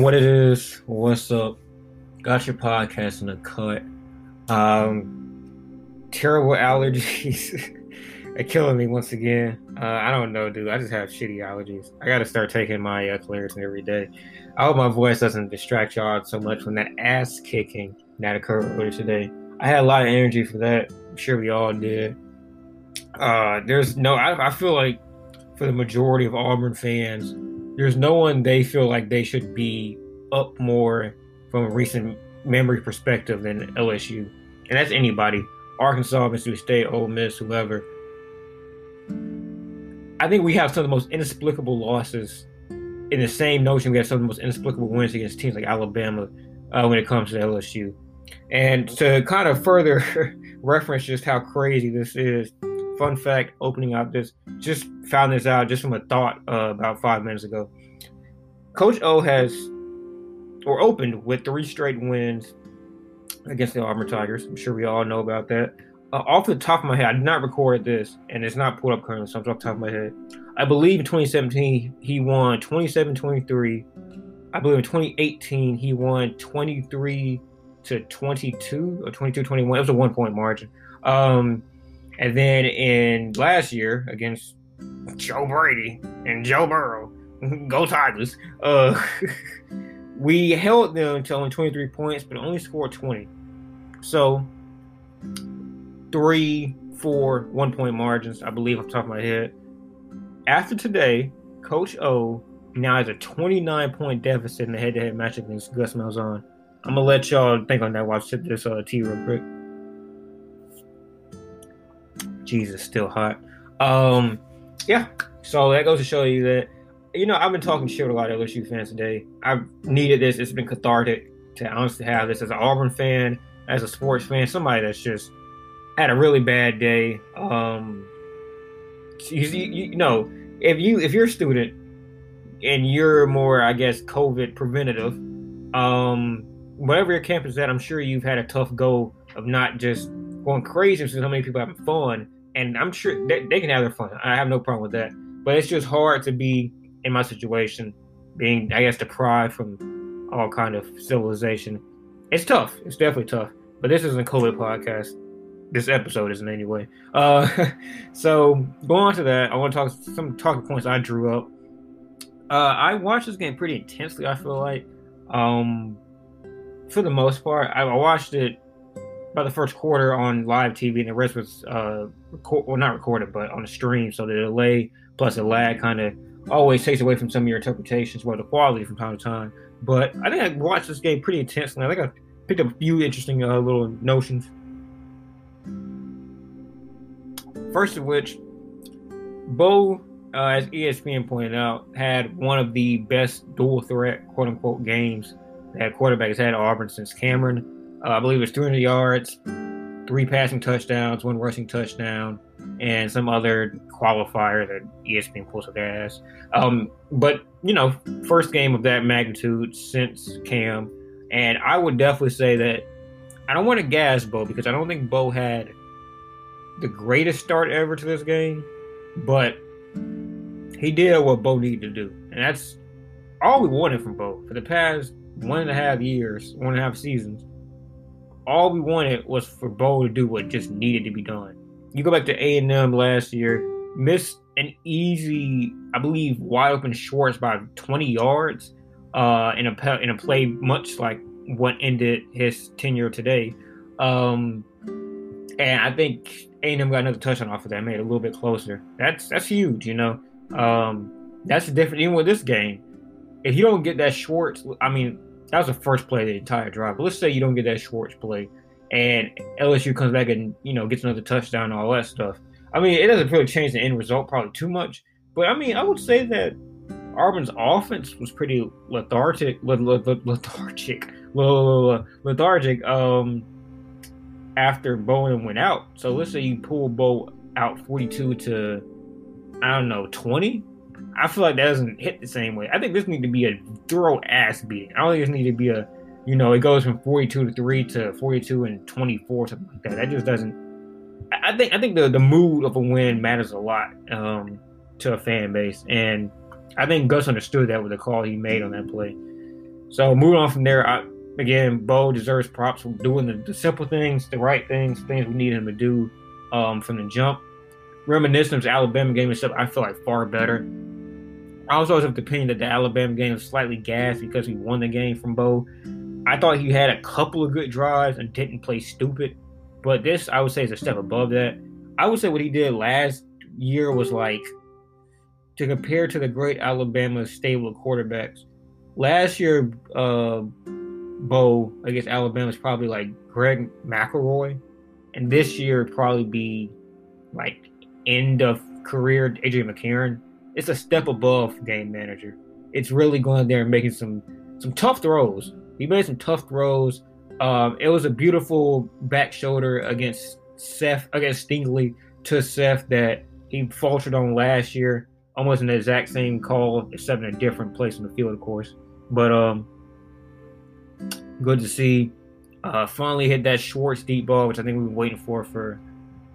What it is, what's up? Got your podcast in the cut. Um, terrible allergies are killing me once again. Uh, I don't know, dude. I just have shitty allergies. I got to start taking my uh, Claritin every day. I hope my voice doesn't distract y'all so much from that ass kicking that occurred earlier today. I had a lot of energy for that. I'm sure we all did. Uh, there's no, I, I feel like for the majority of Auburn fans, there's no one they feel like they should be up more from a recent memory perspective than LSU. And that's anybody. Arkansas, Mississippi State, Ole Miss, whoever. I think we have some of the most inexplicable losses in the same notion we have some of the most inexplicable wins against teams like Alabama uh, when it comes to LSU. And to kind of further reference just how crazy this is, fun fact opening up this just found this out just from a thought uh, about five minutes ago. Coach o has or opened with three straight wins against the auburn tigers. I'm sure we all know about that. Uh, off the top of my head i did not record this and it's not pulled up currently so i'm off the top of my head. I believe in 2017 he won 27-23 i believe in 2018 he won 23 to 22 or 22-21 it was a one point margin. Um, and then in last year against Joe Brady and Joe Burrow, go Tigers, uh, we held them to only 23 points, but only scored 20. So three, four, one point margins, I believe, off the top of my head. After today, Coach O now has a 29 point deficit in the head to head match against Gus Malzahn. I'm gonna let y'all think on that while I sip this uh, tea real quick. Jesus, still hot. Um, yeah. So that goes to show you that, you know, I've been talking shit with a lot of LSU fans today. I've needed this. It's been cathartic to honestly have this as an Auburn fan, as a sports fan, somebody that's just had a really bad day. Um, you, you, you know, if you if you're a student and you're more, I guess, COVID preventative, um, whatever your campus is at, I'm sure you've had a tough go of not just going crazy because so many people having fun and I'm sure they, they can have their fun. I have no problem with that. But it's just hard to be in my situation, being I guess deprived from all kind of civilization. It's tough. It's definitely tough. But this isn't a COVID podcast. This episode isn't anyway. Uh, so going on to that, I want to talk some talking points I drew up. Uh, I watched this game pretty intensely. I feel like, um, for the most part, I watched it by the first quarter on live TV, and the rest was uh, record, well, not recorded, but on a stream. So the delay plus the lag kind of always takes away from some of your interpretations, or the quality from time to time. But I think I watched this game pretty intensely. I think I picked up a few interesting uh, little notions. First of which, Bo, uh, as ESPN pointed out, had one of the best dual threat, quote unquote, games that quarterback has had Auburn since Cameron. Uh, I believe it was 300 yards, three passing touchdowns, one rushing touchdown, and some other qualifier that ESPN pulls up their ass. Um, but you know, first game of that magnitude since Cam, and I would definitely say that I don't want to gas Bo because I don't think Bo had the greatest start ever to this game, but he did what Bo needed to do, and that's all we wanted from Bo for the past one and a half years, one and a half seasons all we wanted was for Bo to do what just needed to be done. You go back to A and M last year, missed an easy, I believe, wide open Schwartz by 20 yards uh, in a in a play much like what ended his tenure today. Um, and I think A and M got another touchdown off of that, made it a little bit closer. That's that's huge, you know. Um, that's the difference even with this game. If you don't get that Schwartz, I mean, that was the first play of the entire drive. But let's say you don't get that Schwartz play, and LSU comes back and you know gets another touchdown and all that stuff. I mean, it doesn't really change the end result probably too much. But I mean, I would say that Auburn's offense was pretty lethargic, lethargic, lethargic. Um, after Bowen went out. So let's say you pull Bo out 42 to I don't know 20. I feel like that doesn't hit the same way. I think this need to be a thorough ass beating. I don't think this need to be a, you know, it goes from 42 to 3 to 42 and 24, something like that. That just doesn't. I think I think the, the mood of a win matters a lot um, to a fan base, and I think Gus understood that with the call he made on that play. So moving on from there, I, again, Bo deserves props for doing the, the, simple things, the right things, things we need him to do um, from the jump. Reminiscent of Alabama game and stuff, I feel like far better. I was always of the opinion that the Alabama game was slightly gassed because he won the game from Bo. I thought he had a couple of good drives and didn't play stupid, but this I would say is a step above that. I would say what he did last year was like to compare to the great Alabama stable of quarterbacks. Last year, uh, Bo against Alabama is probably like Greg McElroy, and this year probably be like end of career Adrian McCarron. It's a step above game manager. It's really going there and making some some tough throws. He made some tough throws. Um, it was a beautiful back shoulder against Seth against Stingley to Seth that he faltered on last year. Almost in the exact same call, except in a different place in the field, of course. But um, good to see. Uh, finally hit that Schwartz deep ball, which I think we've been waiting for for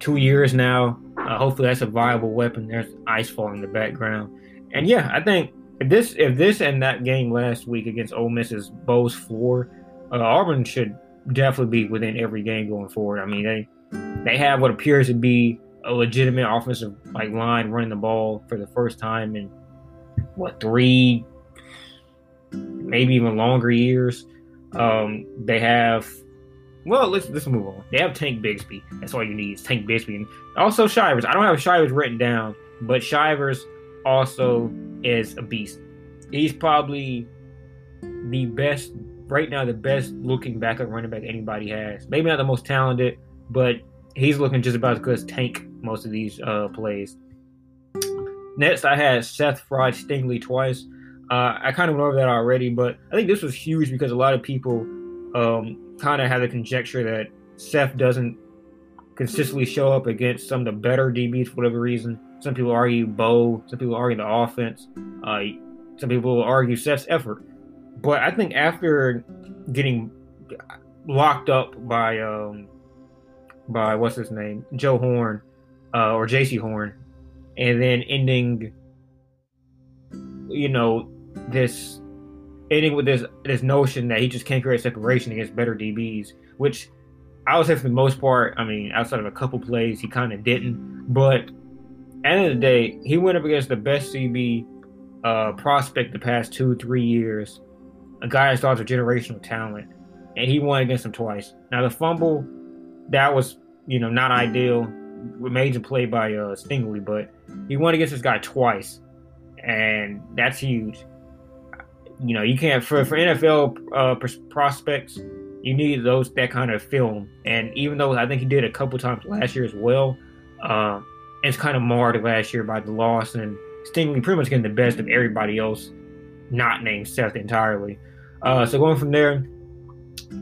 two years now. Uh, hopefully, that's a viable weapon. There's ice falling in the background, and yeah, I think if this if this and that game last week against Ole Miss is Bo's floor, uh, Auburn should definitely be within every game going forward. I mean, they they have what appears to be a legitimate offensive like line running the ball for the first time in what three, maybe even longer years. Um, they have well, let's let's move on. They have Tank Bigsby. That's all you need is Tank Bigsby, and also Shivers. I don't have Shivers written down, but Shivers also is a beast. He's probably the best right now, the best looking backup running back anybody has. Maybe not the most talented, but he's looking just about as good as Tank most of these uh, plays. Next, I had Seth Fried Stingley twice. Uh, I kind of went over that already, but I think this was huge because a lot of people um, kind of have the conjecture that Seth doesn't consistently show up against some of the better DBs for whatever reason. Some people argue Bo, some people argue the offense, uh, some people argue Seth's effort. But I think after getting locked up by um, by what's his name, Joe Horn, uh, or Jaycee Horn, and then ending, you know, this ending with this this notion that he just can't create separation against better DBs, which I would say for the most part, I mean, outside of a couple plays, he kind of didn't. But at the end of the day, he went up against the best CB uh, prospect the past two, three years, a guy that's thought of generational talent, and he won against him twice. Now the fumble, that was you know not ideal major play by uh, Stingley, but he won against this guy twice, and that's huge. You know, you can't for for NFL uh, prospects, you need those that kind of film. And even though I think he did a couple times last year as well, uh, it's kind of marred last year by the loss and Stingley pretty much getting the best of everybody else, not named Seth entirely. Uh, so going from there,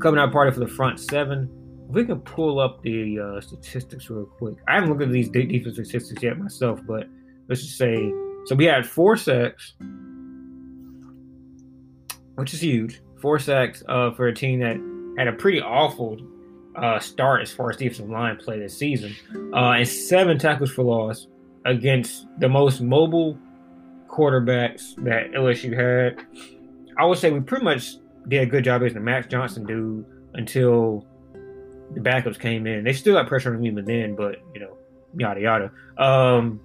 coming out party for the front seven if we can pull up the uh, statistics real quick. I haven't looked at these defensive statistics yet myself, but let's just say so we had four sacks, which is huge. Four sacks uh, for a team that had a pretty awful uh, start as far as defensive line play this season, uh, and seven tackles for loss against the most mobile quarterbacks that LSU had. I would say we pretty much did a good job as the Max Johnson dude until the backups came in. They still got pressure on him then, but you know, yada yada. Um,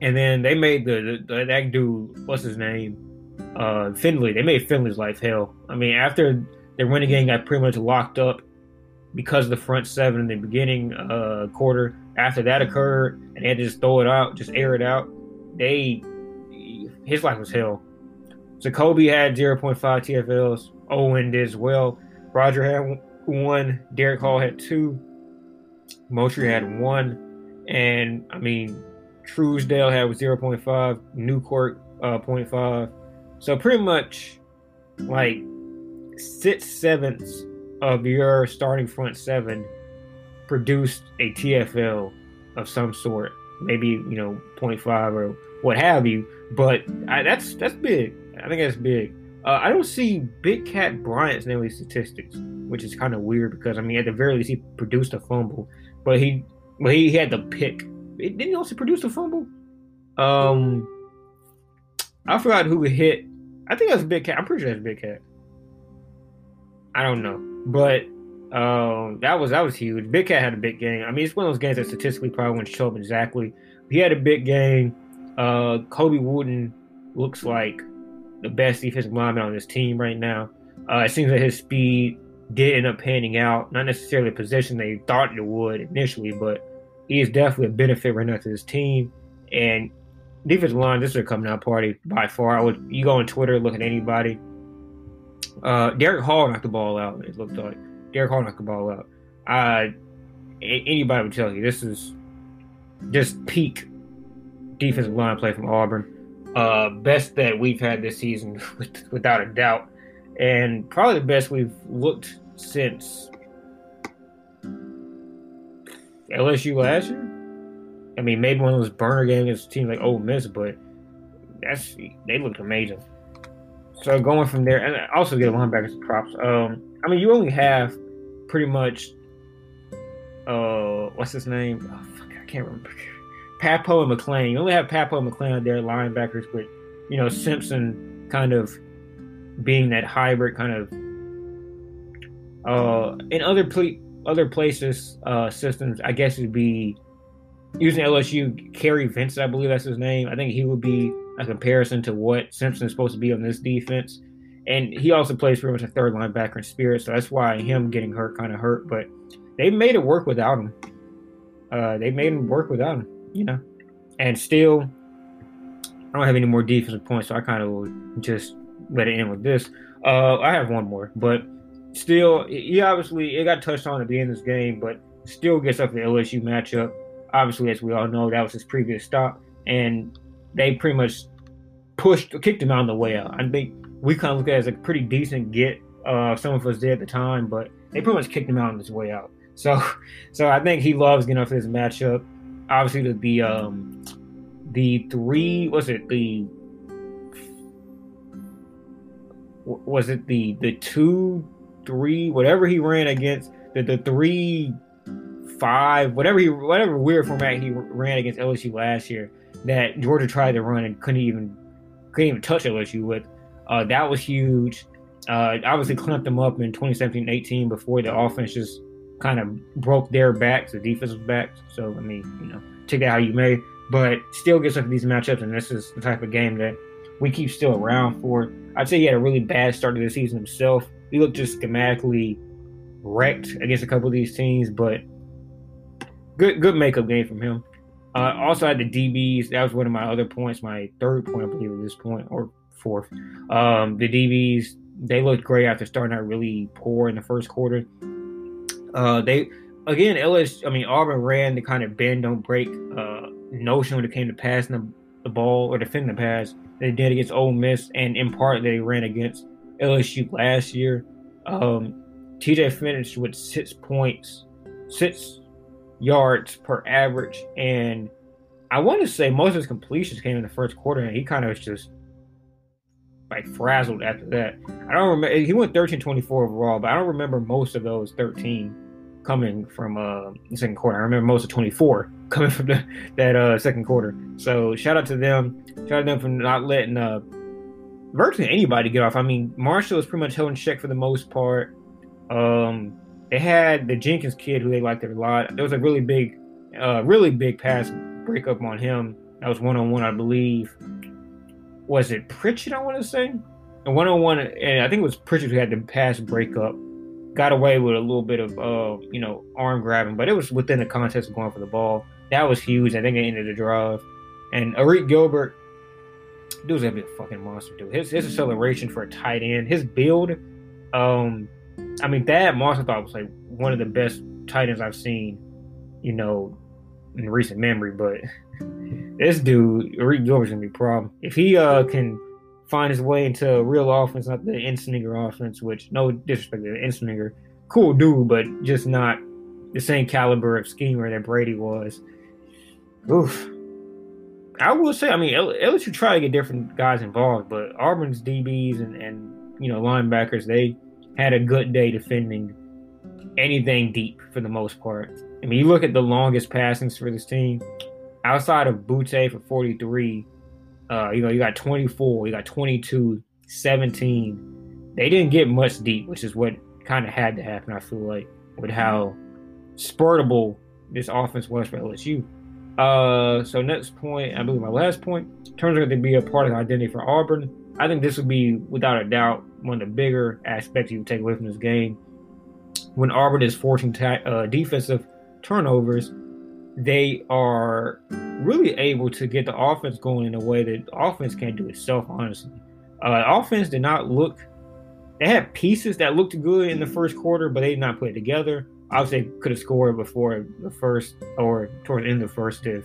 and then they made the, the that dude, what's his name, uh, Finley. They made Finley's life hell. I mean, after the running game got pretty much locked up because of the front seven in the beginning uh, quarter. After that occurred, and they had to just throw it out, just air it out. They his life was hell. So Colby had 0.5 TFLs. Owen did as well. Roger had one. Derick Hall had two. Mosher had one. And I mean, Truesdell had 0.5. Newcourt uh, 0.5. So pretty much like six sevenths of your starting front seven produced a TFL of some sort. Maybe, you know, 0.5 or what have you. But I, that's that's big. I think that's big. Uh, I don't see Big Kat Bryant's in statistics, which is kind of weird because I mean, at the very least, he produced a fumble, but he, well, he, he had the pick. Didn't he also produce a fumble? Um, I forgot who hit I think that's a big cat. I'm pretty sure that's big cat. I don't know, but um, that was that was huge. Big Kat had a big game. I mean, it's one of those games that statistically probably wouldn't show up exactly. He had a big game. Uh, Colby Wooden looks like the best defensive lineman on this team right now. Uh, it seems that his speed did end up panning out. Not necessarily a position they thought it would initially, but he is definitely a benefit right now to this team. And defensive line, this is a coming out party by far. I would you go on Twitter, look at anybody. Uh, Derick Hall knocked the ball out. It looked like Derick Hall knocked the ball out. Uh, anybody would tell you this is just peak defensive line play from Auburn. Uh, best that we've had this season, without a doubt, and probably the best we've looked since LSU last year. I mean, maybe one of those burner games against teams like Ole Miss, but that's they looked amazing. So going from there, and also get a linebackers props. Um, I mean, you only have pretty much, uh, what's his name? Oh, fuck, I can't remember. Pappoe and McClain. You only have Pappoe and McClain out there linebackers, but you know Simpson kind of being that hybrid kind of. Uh, in other ple- other places, uh, systems, I guess it'd be using LSU. Kary Vincent, I believe that's his name. I think he would be a comparison to what Simpson is supposed to be on this defense. And he also plays pretty much a third linebacker in spirit, so that's why him getting hurt kind of hurt. But they made it work without him. Uh, they made him work without him, you know. And still, I don't have any more defensive points, so I kind of just let it end with this. Uh, I have one more, but Steele, he obviously it got touched on at the end of this game, but still gets up the LSU matchup. Obviously, as we all know, that was his previous stop, and they pretty much pushed, kicked him out on the way out. I think we kind of look at it as a pretty decent get. Uh, some of us did at the time, but they pretty much kicked him out on his way out. So, so I think he loves getting off this matchup. Obviously, the the um, the three was it the was it the the two three whatever he ran against the the three five whatever he whatever weird format he ran against LSU last year that Georgia tried to run and couldn't even couldn't even touch LSU with. Uh, that was huge. Uh, obviously clamped them up in 2017-18 before the offense just kind of broke their backs, the defensive backs. So I mean, you know, take that how you may, but Steele gets up these matchups, and this is the type of game that we keep Steele around for. I'd say he had a really bad start to the season himself. He looked just schematically wrecked against a couple of these teams, but good good makeup game from him. Uh, also had the DBs. That was one of my other points, my third point, I believe, at this point, or fourth. Um, the DBs they looked great after starting out really poor in the first quarter. Uh, they again, LS. I mean, Auburn ran the kind of bend don't break uh, notion when it came to passing the, the ball or defending the pass. They did against Ole Miss, and in part they ran against LSU last year. Um, TJ finished with six points, six yards per average. And I want to say most of his completions came in the first quarter, and he kind of was just like frazzled after that. I don't remember. He went 13 24 overall, but I don't remember most of those 13 coming from uh, the second quarter. I remember most of 24 coming from the, that uh, second quarter. So shout out to them. Shout out to them for not letting uh, virtually anybody get off. I mean, Marshall was pretty much held in check for the most part. Um, they had the Jenkins kid who they liked a lot. There was a really big, uh, really big pass breakup on him. That was one on one, I believe. Was it Pritchett? I want to say, and one on one, and I think it was Pritchett who had the pass breakup. Got away with a little bit of, uh, you know, arm grabbing, but it was within the context of going for the ball. That was huge. I think it ended the drive. And Arik Gilbert, dude's gonna be a fucking monster, dude. His his acceleration for a tight end, his build, um, I mean, Thad I thought was like one of the best tight ends I've seen, you know, in recent memory. But this dude, Arik Gilbert's gonna be a problem if he uh can find his way into a real offense, not the Ensminger offense. Which no disrespect to Ensminger, cool dude, but just not the same caliber of schemer that Brady was. Oof. I will say, I mean, LSU try to get different guys involved, but Auburn's DBs and, and you know linebackers, they had a good day defending anything deep for the most part. I mean, you look at the longest passings for this team outside of Boutte for 43. Uh, you know, you got 24, you got 22, 17. They didn't get much deep, which is what kind of had to happen, I feel like, with how spurtable this offense was for LSU. Uh, so next point, I believe my last point, turns out to be a part of the identity for Auburn. I think this would be, without a doubt, one of the bigger aspects you would take away from this game. When Auburn is forcing uh, defensive turnovers, they are really able to get the offense going in a way that offense can't do itself, honestly. Uh, offense did not look, they had pieces that looked good in the first quarter, but they did not put it together. Obviously, could have scored before the first or towards the end of the first if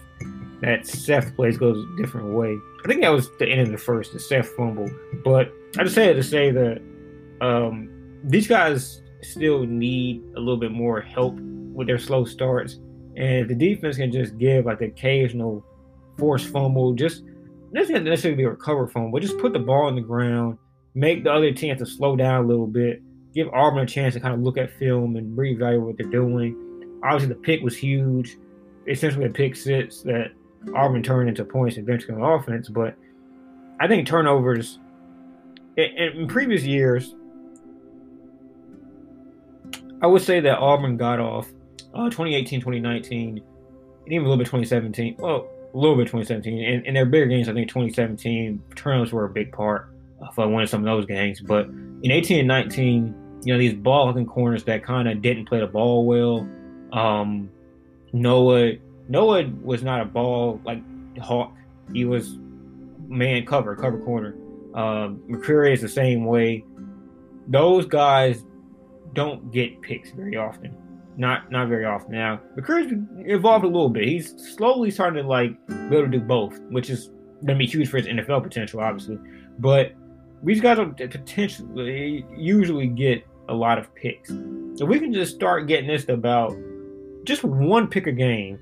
that Seth plays goes a different way. I think that was the end of the first, the Seth fumble. But I just had to say that um, these guys still need a little bit more help with their slow starts. And if the defense can just give like the occasional forced fumble, just doesn't necessarily be a recover fumble, but just put the ball on the ground, make the other team to slow down a little bit, give Auburn a chance to kind of look at film and reevaluate what they're doing. Obviously, the pick was huge. Essentially, a pick six that Auburn turned into points and eventually on offense. But I think turnovers in, in previous years, I would say that Auburn got off uh, 2018, 2019, and even a little bit 2017. Well, a little bit 2017. And in their bigger games, I think 2017 turnovers were a big part of uh, winning some of those games. But in 18 and 19, you know, these ball hooking corners that kind of didn't play the ball well. Um, Noah Noah was not a ball like hawk. He was man cover, cover corner. Um, McCreary is the same way. Those guys don't get picks very often. Not not very often. Now McCreary's evolved a little bit. He's slowly starting to like be able to do both, which is gonna be huge for his NFL potential, obviously. But these guys don't potentially usually get a lot of picks. So we can just start getting this about just one pick a game,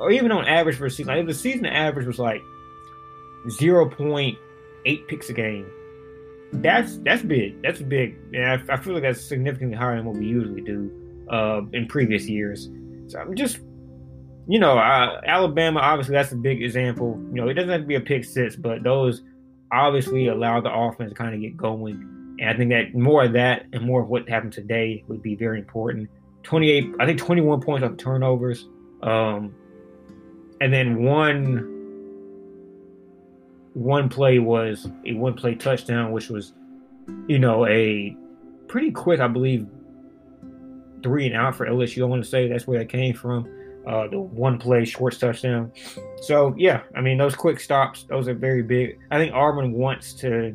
or even on average for a season. Like if the season average was like zero point eight picks a game, that's that's big. That's big, and I, I, feel like that's significantly higher than what we usually do uh, in previous years. So I'm just, you know, uh, Alabama. Obviously, that's a big example. You know, it doesn't have to be a pick six, but those obviously allow the offense to kind of get going and I think that more of that and more of what happened today would be very important. 28, I think 21 points off turnovers. Um, and then one one play was a one play touchdown, which was, you know, a pretty quick, I believe, three and out for LSU. I want to say that's where that came from. Uh, the one play short touchdown. So yeah, I mean those quick stops, those are very big. I think Auburn wants to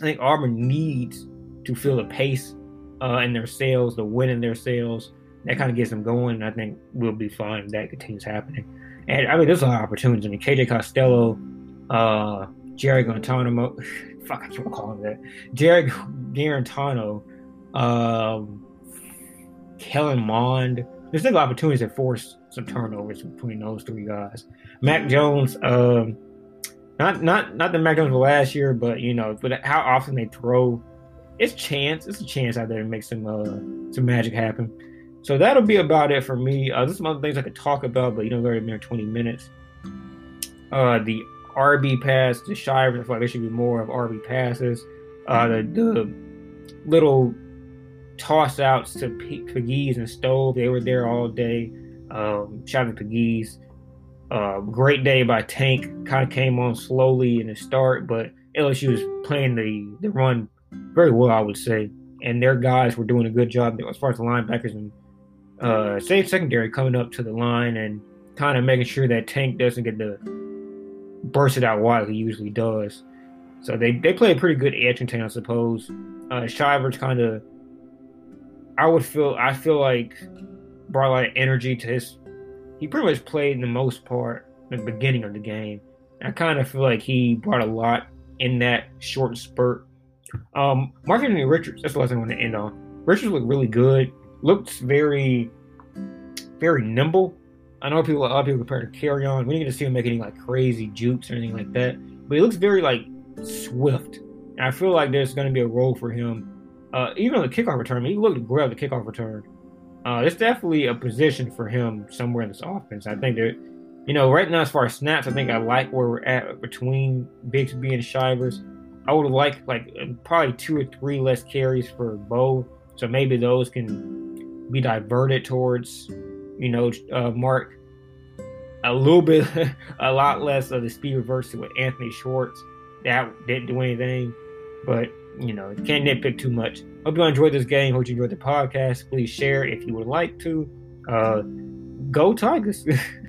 I think Auburn needs to feel the pace uh, in their sales, the win in their sales. That kind of gets them going. I think we'll be fine if that continues happening. And I mean, there's a lot of opportunities. I mean, KJ Costello, uh, Jerry Guantanamo, fuck, I can't call him that. Jerry Guarantano, um, Kellen Mond. There's still opportunities to force some turnovers between those three guys. Mac Jones, um, not not not the Mac Jones of last year, but you know, but how often they throw, it's chance. It's a chance out there to make some uh some magic happen. So that'll be about it for me. Uh, there's some other things I could talk about, but you know, we're already 20 minutes. Uh, the RB pass the Shivers, I feel like there should be more of RB passes. Uh, the, the little toss outs to P- and Stove, they were there all day. Um, shout out to Pegues. Uh, great day by Tank. Kind of came on slowly in the start, but LSU was playing the, the run very well, I would say. And their guys were doing a good job as far as the linebackers and uh, safe secondary coming up to the line and kind of making sure that Tank doesn't get the burst it out wide he usually does. So they, they play a pretty good edge contain, I suppose. Uh, Shivers kind of, I would feel, I feel like brought a lot of energy to his he pretty much played the most part in the beginning of the game. I kind of feel like he brought a lot in that short spurt. Um, Mark-Antony Richards, that's what I want to end on. Richards looked really good. Looks very, very nimble. I know people, a lot of people compare to Kerryon. We didn't get to see him make any like crazy jukes or anything like that, but he looks very like swift. And I feel like there's going to be a role for him. Uh, even on the kickoff return, he looked great on the kickoff return. Uh, it's definitely a position for him somewhere in this offense. I think that, you know, right now as far as snaps, I think I like where we're at between Bigsby and Shivers. I would liked like probably two or three less carries for Bo, so maybe those can be diverted towards, you know, uh, Mark. A little bit, a lot less of the speed reverse with Anthony Schwartz. That didn't do anything, but you know, can't nitpick too much. Hope you enjoyed this game. Hope you enjoyed the podcast. Please share if you would like to. Uh, go Tigers.